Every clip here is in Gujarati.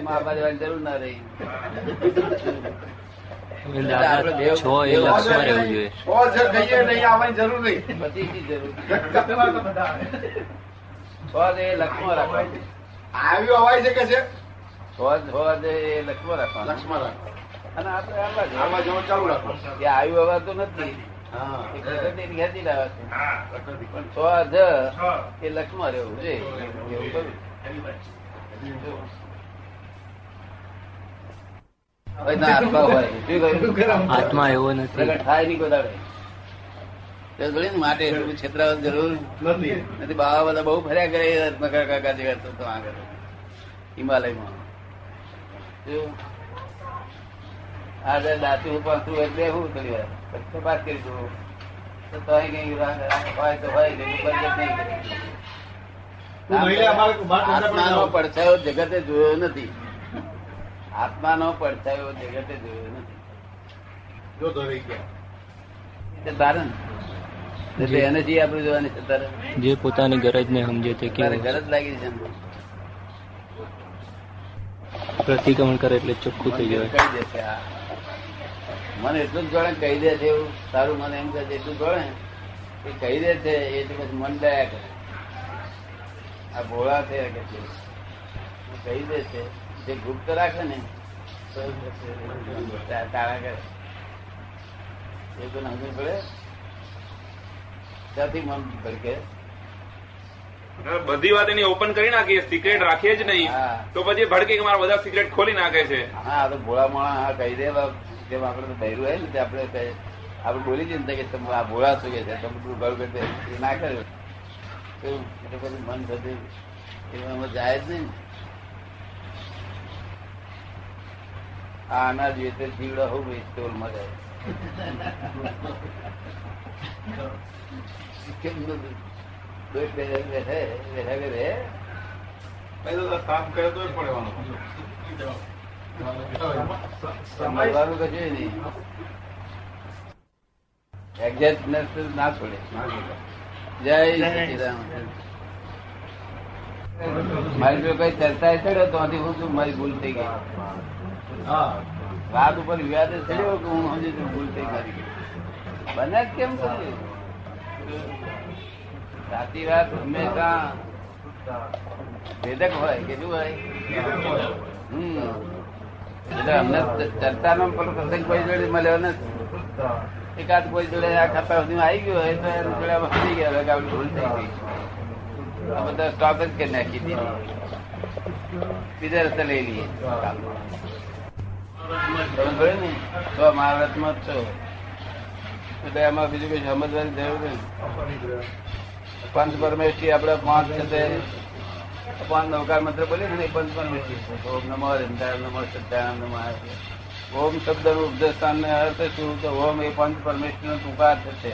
મહાપા જવાની જરૂર ના રહી. આવ્યું એ લક્ષ્મણ હવાતું નથી. હા. એ પ્રકૃતિની લાવે છે પણ સો એ લક્ષ્મ રહેવું જોઈએ. એવું કરું. આત્મા હોય. આત્મા એવો નથી. થાય નહીં કોઈ માટે એટલું જરૂર. નથી. નથી બાવા બધા બહુ ફર્યા કરે મકર કાકા જેવા તો તો આગળ હિમાલયમાં. શું? આ જે દાંતી શું એટલે હું થોડી વાર? પછી કરી દઉં તો તો અહીં કઈ હોય તો હોય નહીં નહીં પડછાયો જગતે જોયો નથી. આત્માનો પડછાયો જગતે જોયો નથી. જો તો ગયા. તે એટલે એને જે આપણે જોવાની છે તારે? જે પોતાની ગરજને સમજે તે કે ગરજ લાગી છે પ્રતિક્રમણ કરે એટલે ચોખ્ખું થઈ જાય કહી દેશે આ. મને એટલું જ ગણે કહી દે છે એવું. તારું મને એમ કહે છે એટલું ગણે એ કહી દે છે એટલે પછી મન દયા કરે. આ ભોળા થયા કે છે. કહી દે છે જે ગુપ્ત રાખે ને કરે એ તો સમજ પડે ત્યાંથી મન ભડકે બધી વાત એની ઓપન કરી નાખીએ સિક્રેટ રાખીએ જ નહીં. તો પછી ભડકે કે મારા બધા સિક્રેટ ખોલી નાખે છે હા તો ભોળા મોળા હા કહી દે. જેમ આપણે બૈરું હોય ને તે આપણે આપણે બોલી દઈએ ને કે તમે આ ભોળા શું કે છે તમે બધું ગળ કરી દે. એ ના? એટલે પછી મન થતું એમાં જાય જ નહીં ને. આ અનાજ વેચે જીવડો હોવ એ સ્ટોલમાં જાય કેમ નથી? દોષ બે બેઠે બેઠા કે રે પહેલો તો કામ કરે તો પડવાનો મળવાનું કશું નહીં. એક્ઝેક્ટનેસ ના છોડે જય મારી જો કઈ ચર્ચા ચડ્યો તો હું શું મારી ભૂલ થઈ ગઈ? વાત ઉપર વિવાદ ચડ્યો કે હું સમજે છું ભૂલ થઈ કરી બને જ કેમ કરી? સાચી વાત હંમેશા ભેદક હોય કે શું હોય? હમ. એટલે અમને ચર્ચાનો પેલો પ્રસંગ કોઈ જોડે મળ્યો નથી. એકાદ કોઈ જોડે આ ખાતા સુધી આવી ગયો હોય તો એની જોડે અમે ગયા હવે આપણી ભૂલ થઈ ગઈ. આ બધા સ્ટોપ જ કરી નાખી દીધી. બીજા રસ્તે લઈ લઈએ. તો મહાભારતમાં જ છો એટલે એમાં બીજું કઈ સમજવાની પંચ પરમેશ્વરી આપડે પાંચ તે પાંચ નવકાર મંત્ર બોલીએ ને પંચ પરમેશ્વરી ઓમ નમો હરિંદાય નમો સત્યાનંદ નમો ઓમ શબ્દનું ને અર્થ શું તો ઓમ એ પંચ પરમેશ્વર નો ટૂંકા અર્થ છે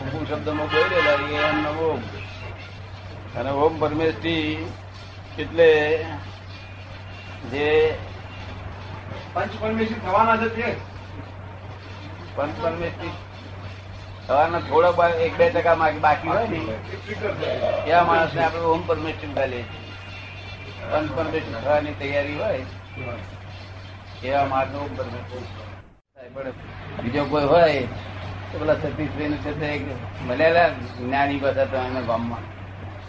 ઉપુ શબ્દમાં બોલેલા એ એમ નમો ઓમ. અને ઓમ પરમેશ્વરી એટલે જે પંચ પરમેશ્વર થવાના છે તે. પંચ પરમેશ્વર થવાના થોડો એક બે ટકા બાકી હોય ને એવા માણસ ને આપણે ઓમ પરમેશ્વર ખાલી પંચ પરમેશ્વર થવાની તૈયારી હોય એવા માણસ ઓમ પરમેશ્વર બીજો કોઈ હોય તો પેલા સતીશભાઈ નું છે તે એક મળેલા જ્ઞાની બધા તો એના ગામમાં.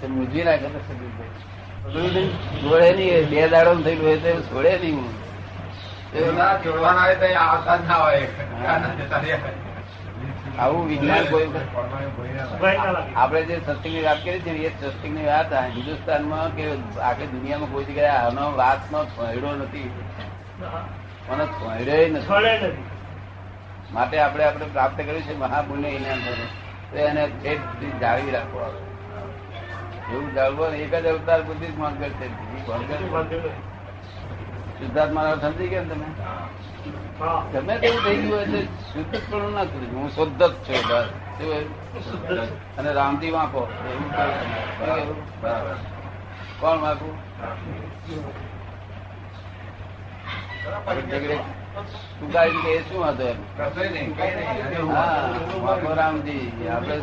તે મૂજી નાખે તો સતીશભાઈ. પેલું નહીં, બે દાડો થયેલું હોય તો છોડે નહીં. હું જોડવાના હોય તો આવતા જ ના હોય. આવું વિજ્ઞાન કોઈ આપણે જે સત્સંગની વાત કરી છે એ એ ની વાત હિન્દુસ્તાનમાં કે આખી દુનિયામાં કોઈ જગ્યાએ આનો વાતનો ફોયડો નથી. મને ફોયડો નથી. માટે આપણે આપણે પ્રાપ્ત કર્યું છે મહાપુણ્ય જ્ઞાન થયું તો એને ઠેઠ સુધી જાળવી રાખવા. એવું જાળવો એક જ અવતાર બુદ્ધિ જ માંગ છે. બીજી માંગ મારા સમજી ગયા તમે? ગમે તેવું થઈ ગયું એટલે શુદ્ધ પણ ના કર્યું હું શુદ્ધ જ છું? અને રામજી વાંકો? બરાબર. કોણ વાંકું? તું ગાડી કે શું હતો એમ? હા વાંકો રામજી. આપણે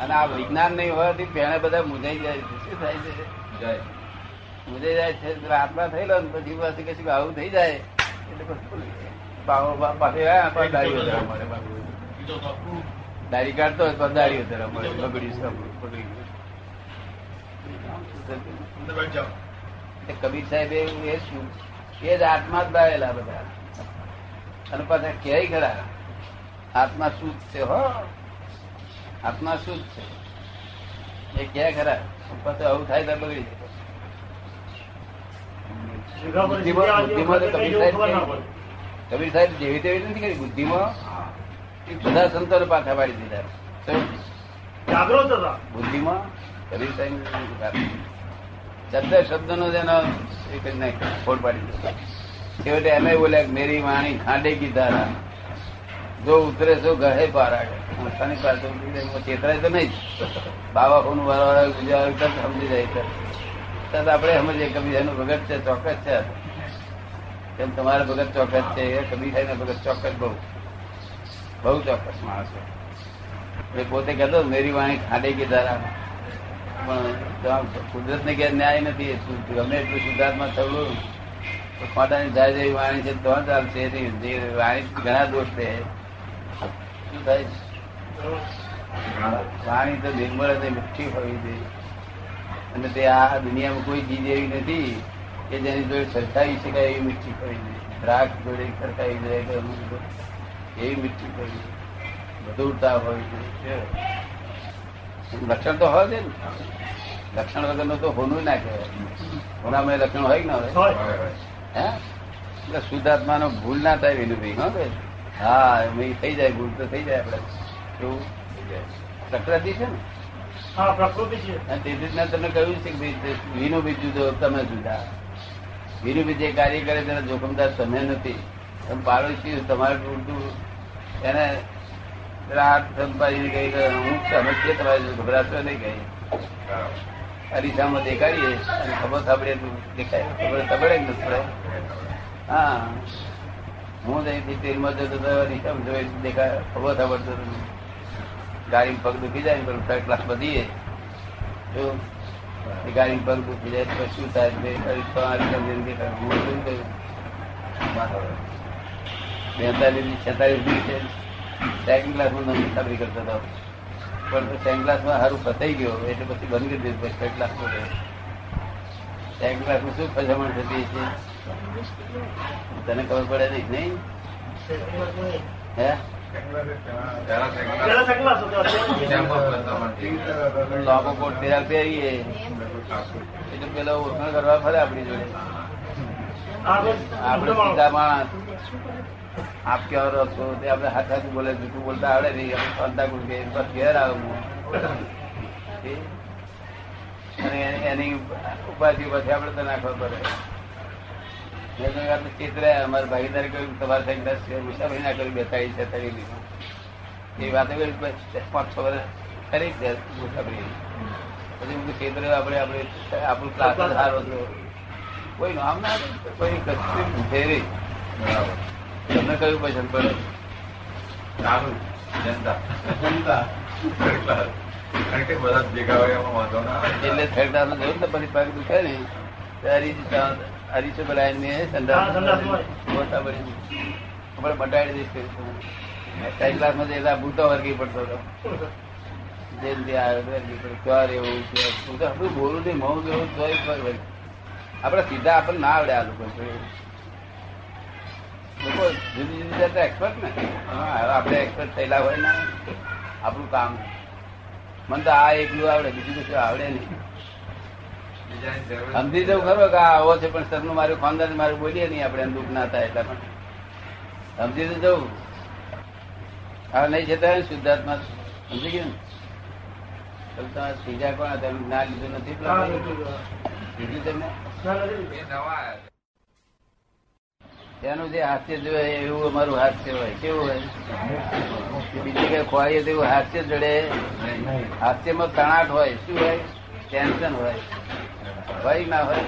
અને આ વિજ્ઞાન નહીં હોવાથી પેણે બધા મુજાઈ જાય શું થાય છે? ઉદય જાય છે આત્મા થયેલો ને પછી પાછું કશું આવું થઈ જાય. એટલે પાસે. દાઢી કાઢતો હોય તો દારી વધારવા મળે બગડ્યું કબીર સાહેબ એ શું એ જ આત્મા જ બાળેલા બધા. અને પાછા ક્યાંય ખરા? આત્મા શુદ્ધ છે હો. આત્મા શુદ્ધ છે. એ ક્યાં ખરા? પાછું આવું થાય તો બગડી જાય. બુદ્ધિમાં બુદ્ધિમાં તો કબીર સાહેબ કબીર સાહેબ જેવી તેવી નથી કરી બુદ્ધિમાં બધા સંતોને પાછા પાડી દીધા. જાગૃત હતા. બુદ્ધિમાં કબીર સાહેબ શબ્દ શબ્દનો જેનો એ કરી નાખ્યો, ફોડ પાડી દીધો. છેવટે એમ બોલ્યા કે મેરી વાણી ખાંડે કી જો ઉતરે તો ગહે પારા સંસ્થાની પાસે ચેતરાય તો નહીં બાબા ફોન વારવાર સમજી જાય તરત. તરત આપણે સમજીએ કબીર એનું ભગત છે, ચોક્કસ છે. તેમ તમારા ભગત ચોક્કસ છે, એ કબીર સાહેબ ભગત ચોક્કસ બહુ. બહુ ચોક્કસ માણસ. છે એ પોતે કહેતો, મેરી વાણી ખાંડે કી ધારા પણ કુદરત ને ક્યાં ન્યાય નથી, એ શું- ગમે એટલું શુદ્ધાત્મા થયું. તો ખોટાની જાય જેવી વાણી છે, તો ચાલશે નહીં. જે વાણી ઘણા દોષ છે. શું થાય? વાણી તો નિર્મળ અને મીઠી હોવી જોઈએ. અને તે આ દુનિયામાં કોઈ ચીજ એવી નથી કે જેની જોડે સરખાવી શકાય એવી મીઠી જોઈએ દ્રાક્ષ જોડે સરખાવી જાય કે અમુક એવી મીઠી જોઈએ મધુરતા હોય છે. લક્ષણ તો હોય છે ને. લક્ષણ વગરનું તો હોનું ના કહેવાય. હોનામાં લક્ષણ હોય ના હોય. હે? એટલે શુદ્ધાત્માનો ભૂલ ના થાય વિનુભાઈ હા ભાઈ. હા થઈ જાય ભૂલ તો થઈ જાય આપડે કેવું? પ્રકૃતિ છે ને પ્રકૃતિ છે અને તેથી જ તમને કહ્યું છે કે વિનુ વિનુભાઈ જુદો, તમે જુદા. જે કાર્ય કરે તેના જોખમદાર તમે નથી. તમે પાડોશી તમારે પૂરતું એને હાથ સંપાદીને કહી હું સમજીએ તમારે ગભરાશો નહીં કહી. અરીસામાં દેખાડીએ અને ખબર સાંભળીએ તો દેખાય. ખબર સાંભળે કે નથી હા. હું અહીંથી તેલમાં જતો હતો અરીસામાં જોઈ દેખાય ખબર સાંભળતો હતો ગાડી પગ દુખી જાય પેલું થર્ડ ક્લાસ બધી જો એ ગાડી પગ દુખી જાય તો શું થાય બે દેખાય હું શું કહ્યું બેતાલીસ છેતાલીસ ડિગ્રી છે સેકન્ડ ક્લાસમાં નવી મુસાફરી કરતો હતો પણ તો સેકન્ડ ક્લાસમાં સારું ફસાઈ ગયો એટલે પછી બંધ કરી દીધું પછી થર્ડ ક્લાસમાં ગયો સેકન્ડ ક્લાસમાં શું ફસામણ થતી છે તને ખબર પડે નહીં હે લાંબો કોટ પહેરા પહેરીએ એટલે પેલા ઓળખાણ કરવા ફરે આપણી જોડે. આપણે સીધા માણસ આપ ક્યાં રહો તે આપણે હાથ હાથ બોલે જૂઠું બોલતા આવડે નહીં. આપણે ગુણ કે બસ ઘેર આવું અને એની- ઉપાધિ પછી આપણે તો નાખવા પડે. અમારા ભાગીદાર કહ્યું તમારે સાહેબ મુસાફરી ના કરી છે તરી એ વાતો કરી પાંચ છ વર્ષ કરી જ મુસાફરી. પછી હું ક્ષેત્ર આપણે આપણે આપણું ક્લાસ સારો હતો. કોઈ નામ ના કોઈ કશું પૂછે નહીં તમને કયું પસંદ પડે? એટલે થર્ડ ક્લાસ જોયું ને પછી પગ દુખે ને ત્યારે હરીશો પેલા આપણે બટાડી દઈશ સેકન્ડ ક્લાસમાં જતા ભૂતો વર્ગી પડતો હતો. આપણે સીધા આપણને ના આવડે આ લોકો લોકો જુદી જુદી જાતે એક્સપર્ટ ને. આપણે એક્સપર્ટ થયેલા હોય ને આપણું કામ. મને તો આ એકલું આવડે બીજું કશું આવડે નહીં. સમજી જવું ખરો કે આવો છે પણ સરનું મારું ખાનદાન મારું બોલીએ નહીં આપણે દુઃખ ના થાય એટલા પણ સમજી તો જવું હા નહીં જતા શુદ્ધાત્મા. સમજી ગયું ને? તમે કોણ? તમે ના લીધું નથી લીધું તમને? એનું જે હાસ્ય જોયે એવું અમારું હાસ્ય હોય. કેવું હોય? બીજી કઈ ખોવાઈએ તેવું હાસ્ય જડે? હાસ્યમાં તણાટ હોય. શું હોય? ટેન્શન હોય. હોય ના હોય.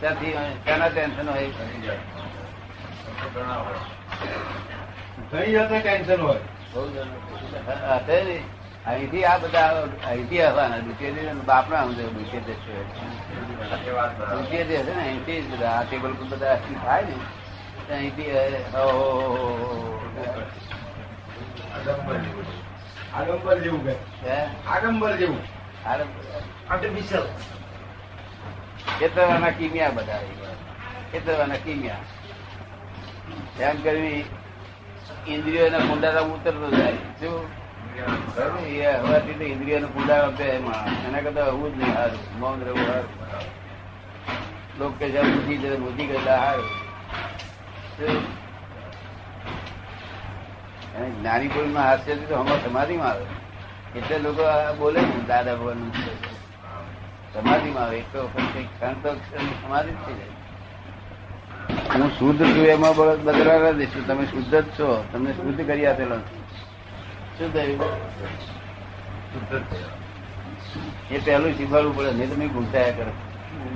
ત્યાંથી તેના ટેન્શન હોય. ઘણી જાતના ટેન્શન હોય. અહીંથી આ બધા અહીંથી આવવાના દ્વિતીય બાપના સમજે દ્વિતીય દેશ છે. દ્વિતીય દેશ ને અહીંથી જ બધા આ ટેબલ પર બધા થાય ને અહીંથી. આડંબર જેવું. આડંબર જેવું? આડંબર જેવું. આર્ટિફિશિયલ ખેતરવાના કિમિયા બધા ખેતરવાના કિમિયા. એમ કરવી ઇન્દ્રિયોના કુંડારા ઉતરતો જાય. શું? એ હવાથી તો એના કરતા હોવું જ નહીં હારું મૌન રહેવું કે જ્યાં બુદ્ધિ છે બુદ્ધિ કરતા હારું જ્ઞાની પુરુષમાં હાસ્ય તો હમણાં સમાધિમાં આવે. એટલે લોકો બોલે દાદા ભગવાન સમાધિમાં આવે એક વખત કંઈક ક્ષણ સમાધિ થઈ જાય. હું શુદ્ધ છું એમાં બળ બદલાવા તમે શુદ્ધ જ છો તમને શુદ્ધ કરી આપેલો છું. શું થયું? એ પહેલું શીખવાડવું પડે નહીં તમે ઘૂંટાયા કરો.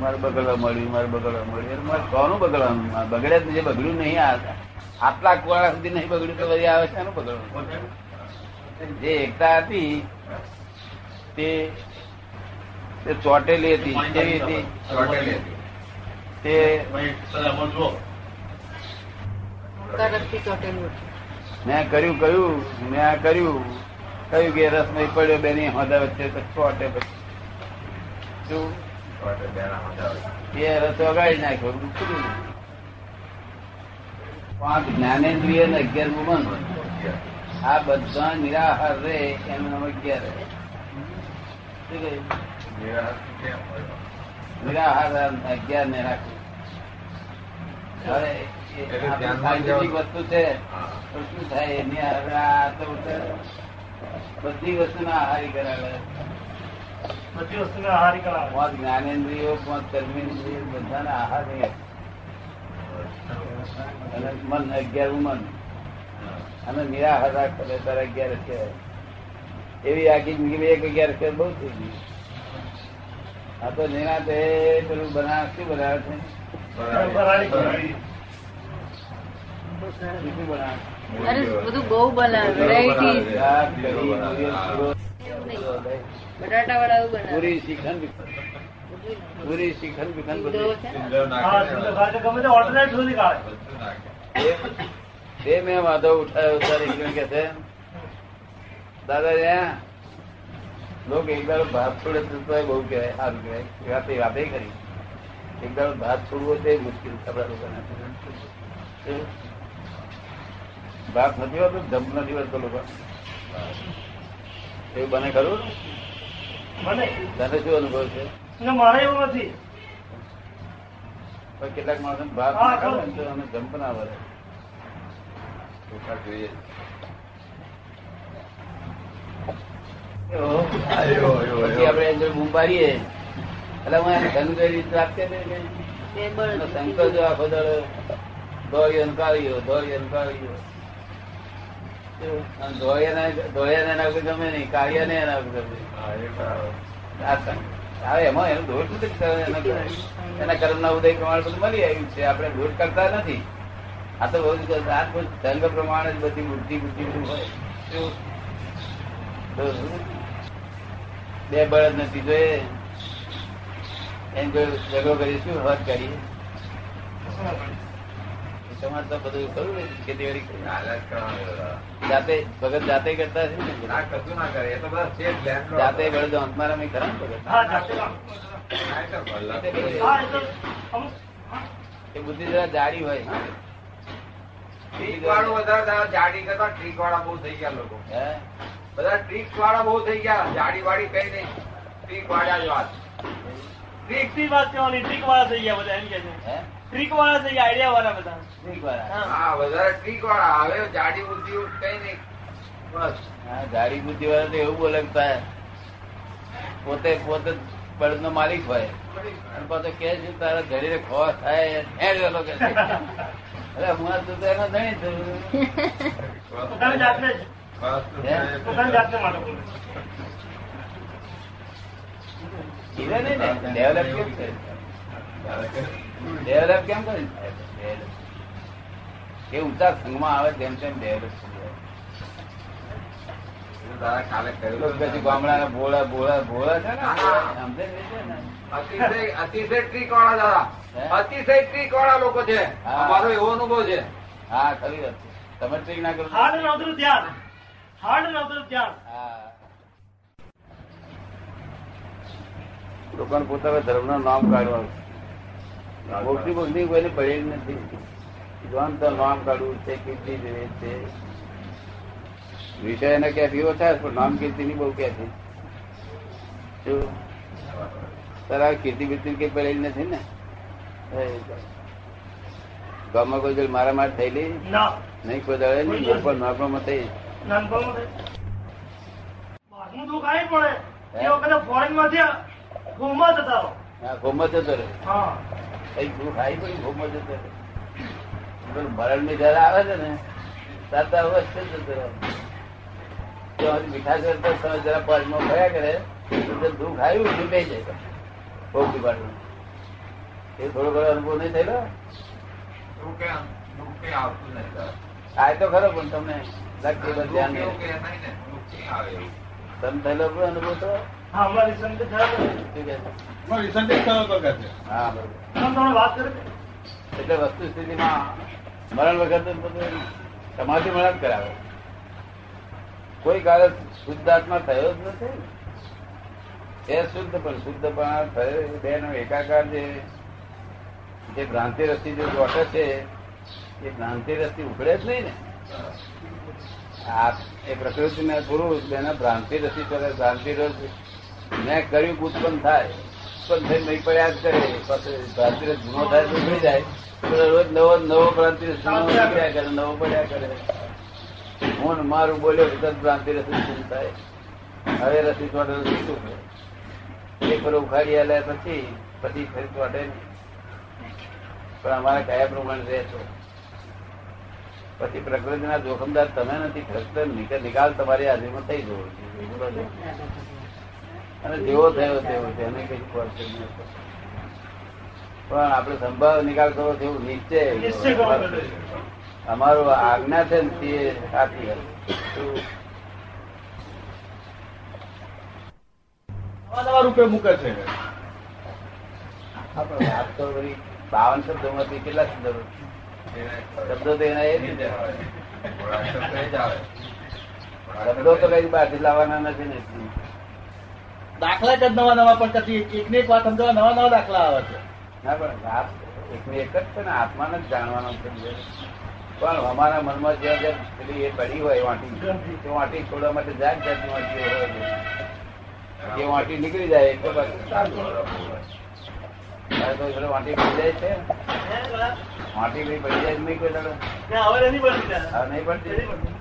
મારે બગડવા મળ્યું મારે બગડવા મળ્યું મારે કોનું બગડવાનું? બગડ્યા જ નહીં, બગડ્યું નહીં આટલા કુવાડા સુધી નહીં બગડ્યું તો વળી આવે છે બગડવાનું? જે એકતા હતી તે તે ચોટેલી હતી. કેવી હતી? ચોટેલી હતી. તે તરફથી ચોટેલું હતું. મેં કર્યું કયું મેં આ કર્યું. કયું કે રસમય પડ્યો બેની હોદા વચ્ચે તો ચોટે પછી. શું. એ રસ વગાડી નાખ્યો. પાંચ જ્ઞાનેન્દ્રિય ને અગિયાર મન આ બધા નિરાહાર રે એનું નામ અગિયાર શું નિરાહાર અગિયાર ને રાખવું સાયન્ટિફિક વસ્તુ છે. શું થાય? એની હવે આ તો બધી વસ્તુના આહારી કરાવે. બધી વસ્તુને આહારી કરાવે. પાંચ જ્ઞાનેન્દ્રિયો પાંચ કર્મેન્દ્રિયો બધાના આહાર. નહીં અને મન અગિયાર મન અને નિરાહાર રાખે. તારે અગિયાર છે. એવી આખી જિંદગી એક અગિયાર છે બહુ થઈ ગઈ આ તો નિરાતે પેલું બનાવે શું બનાવે છે? બધું બહુ બનાવે બટાટા વાળા બનાવે. પૂરી શ્રીખંડ પૂરી શ્રીખંડ વિખંડ બધું. તે મેં વાંધો ઉઠાયો તારી કે છે દાદા ત્યાં લોકો એક દાડો ભાત છોડે તો બહુ કહેવાય સારું કહેવાય. વાતે વાતે કરી એક દાડો ભાત છોડવો તે મુશ્કેલ આપણા લોકોને. ભાત નથી હોતું જમ્પ નથી હોતો લોકો. એવું બને ખરું? બને. તને શું અનુભવ છે? મારે એવું નથી. પણ કેટલાક માણસ ભાત ખાવે ને. તો અમે જમ્પ ના વધે જોઈએ. પછી આપણે અંદર બૂમ પાડીએ. એટલે હું ધન કરી રાખતે ને કે બે બળ એનો શંકર જો આખો દોડ્યો ને દોડ્યો ને ગમે નહીં એના ગમે હવે એમાં એનું દોષ નથી એના એના કર્મના ઉદય પ્રમાણે બધું મળી આવ્યું છે. આપણે દોષ કરતા નથી. આ તો બહુ આ સંઘ પ્રમાણે જ બધી બુદ્ધિ બુદ્ધિ બધું હોય. બે બળદ નથી જોઈએ એમ કોઈ ઝઘડો કરી શું હદ કરી તમારે તો બધું ખરું ખેતીવાડી. જાતે ભગત જાતે કરતા છે ને ના, કશું ના કરે. એ તો છે જાતે અંતમારા મેં ખરા ભગત? એ તો એ તો અમુક એ બુદ્ધિ જરા જાડી હોય. ટ્રીક વાળું વધારે જાડી કરતા ટ્રીક વાળા બહુ થઈ ગયા લોકો. હે? બધા ટ્રીક વાળા બહુ થઈ ગયા. જાડી વાળી કઈ નહીં. ટ્રીક વાળા જ વાત. ટ્રીકથી વાત કરવાની ટ્રીક વાળા થઈ ગયા બધા એમ કે છે. ટ્રીક વાળા થઈ ગયા આઈડિયા વાળા બધા. ટ્રીક વાળા. હા. વધારે ટ્રીક વાળા. હવે જાડી બુદ્ધિ કઈ નહીં. બસ. હા, જાડી બુદ્ધિ વાળા તો એવું બોલે પોતે પોતે બળદ નો માલિક હોય. અને પાછો કે છે તારા ઘરે ખો થાય. હેડ વેલો કે અરે હું તું તો એનો ધણી છું. ડેવલપ એ ઊંચા સંઘમાં આવે તેમ તેમ ડેવલપ ભોળા ભોળા ભોળા છે અતિશય ટ્રીક વાળા દાદા અતિશય ટ્રીક વાળા લોકો છે. અમારો એવો અનુભવ છે હા ખરી. તમે ટ્રીક ના કરો હાર્ડ ને ધ્યાન લોકોને પોતાના ધર્મનું નામ કાઢવાનું. ભક્તિ ભક્તિ કોઈને પડેલી નથી. તો નામ કાઢવું છે કીર્તિ જોઈએ છે. વિષય એના ક્યાંથી ઓછા છે, પણ નામ કીર્તિ ની બહુ ક્યાંથી? શું? તારા કીર્તિ બીર્તિ કઈ પડેલી નથી ને? ગામમાં કોઈ મારા મારામાર થયેલી? નહીં કોઈ દળે નહીં પણ નાનપણમાં થઈ નાનપણમાં બહારનું દુઃખ આવી પડે એ વખતે ફોરેનમાંથી ઘઉંમાં જતા રહો. હા. ગોમત જતો રહે હા કઈ દુઃખ આવી પડી ગોમત જતો રહે. મરણની જયારે આવે છે ને ત્યારે અવશ્ય જતો રહે. મીઠા કરતા જરા પાણીમાં ભયા કરે તો દુઃખ આવ્યું છૂટે જાય ભોગી પાડું એ થોડો ઘણો અનુભવ નહીં થયેલો? દુઃખ આવતું નથી દાદા. આ તો ખરો પણ તમને લાગતું બધું ધ્યાન તમે થયેલો પણ અનુભવ તો હા બરોબર. એટલે વસ્તુ સ્થિતિમાં મરણ વખતે બધું સમાધિ મરણ કરાવે. કોઈ કારણ શુદ્ધ આત્મા થયો જ નથી એ શુદ્ધ પણ શુદ્ધ પણ થયો બે નો એકાકાર જે જે ભ્રાંતિ રસી જે ચોટે છે એ ભ્રાંતિ રસ્તી ઉઘડે જ નહીં ને. આ એ પ્રકૃતિ ને પુરુષ બેના ભ્રાંતિ રસી કરે ભ્રાંતિ રસ મેં કર્યું ઉત્પન્ન થાય, ઉત્પન્ન થઈ નહીં પડ્યા જ કરે. ભ્રાંતિ રસ જૂનો થાય તો ઉકળી જાય. રોજ નવો નવો ભ્રાંતિ રસ જૂનો પડ્યા કરે, નવો પડ્યા કરે. હું મારું બોલ્યો તરત ભ્રાંતિ રસી થાય. હવે રસી ચોટે શું કરે? એક પર ઉખાડી આલ્યા પછી પછી ફરી ચોટે નહીં. પણ અમારે કયા પ્રમાણે રહે પછી પ્રકૃતિના જોખમદાર તમે નથી નિકાલ તમારી હાજરીમાં થઈ જવો અને જેવો થયો તેવો છે એને કઈ પણ આપણે સંભાવ નિકાલ કરવો તેવું નિશ્ચય અમારું આજ્ઞા છે ને તે શું? નવા રૂપે મૂકે છે. બાવન શબ્દો શબ્દોમાંથી કેટલા શબ્દો? શબ્દો તો એના એ જ શબ્દ તો કઈ બહારથી લાવવાના નથી ને. દાખલા જ નવા નવા પણ કદી એક ને એક વાત સમજવા નવા નવા દાખલા આવે છે. ના પણ વાત એકની એક જ છે ને આત્માને જ જાણવાનો છે પણ અમારા મનમાં જ્યાં જ્યાં પેલી એ પડી હોય વાંટી તે વાંટી છોડવા માટે જાત જાતની વાંટીઓ હોય એ વાંટી નીકળી જાય એટલે પાછું પેલો વાંટી પડી જાય છે વાટી. પડી જાય નહીં કોઈ દાડો. હવે નહીં પડતી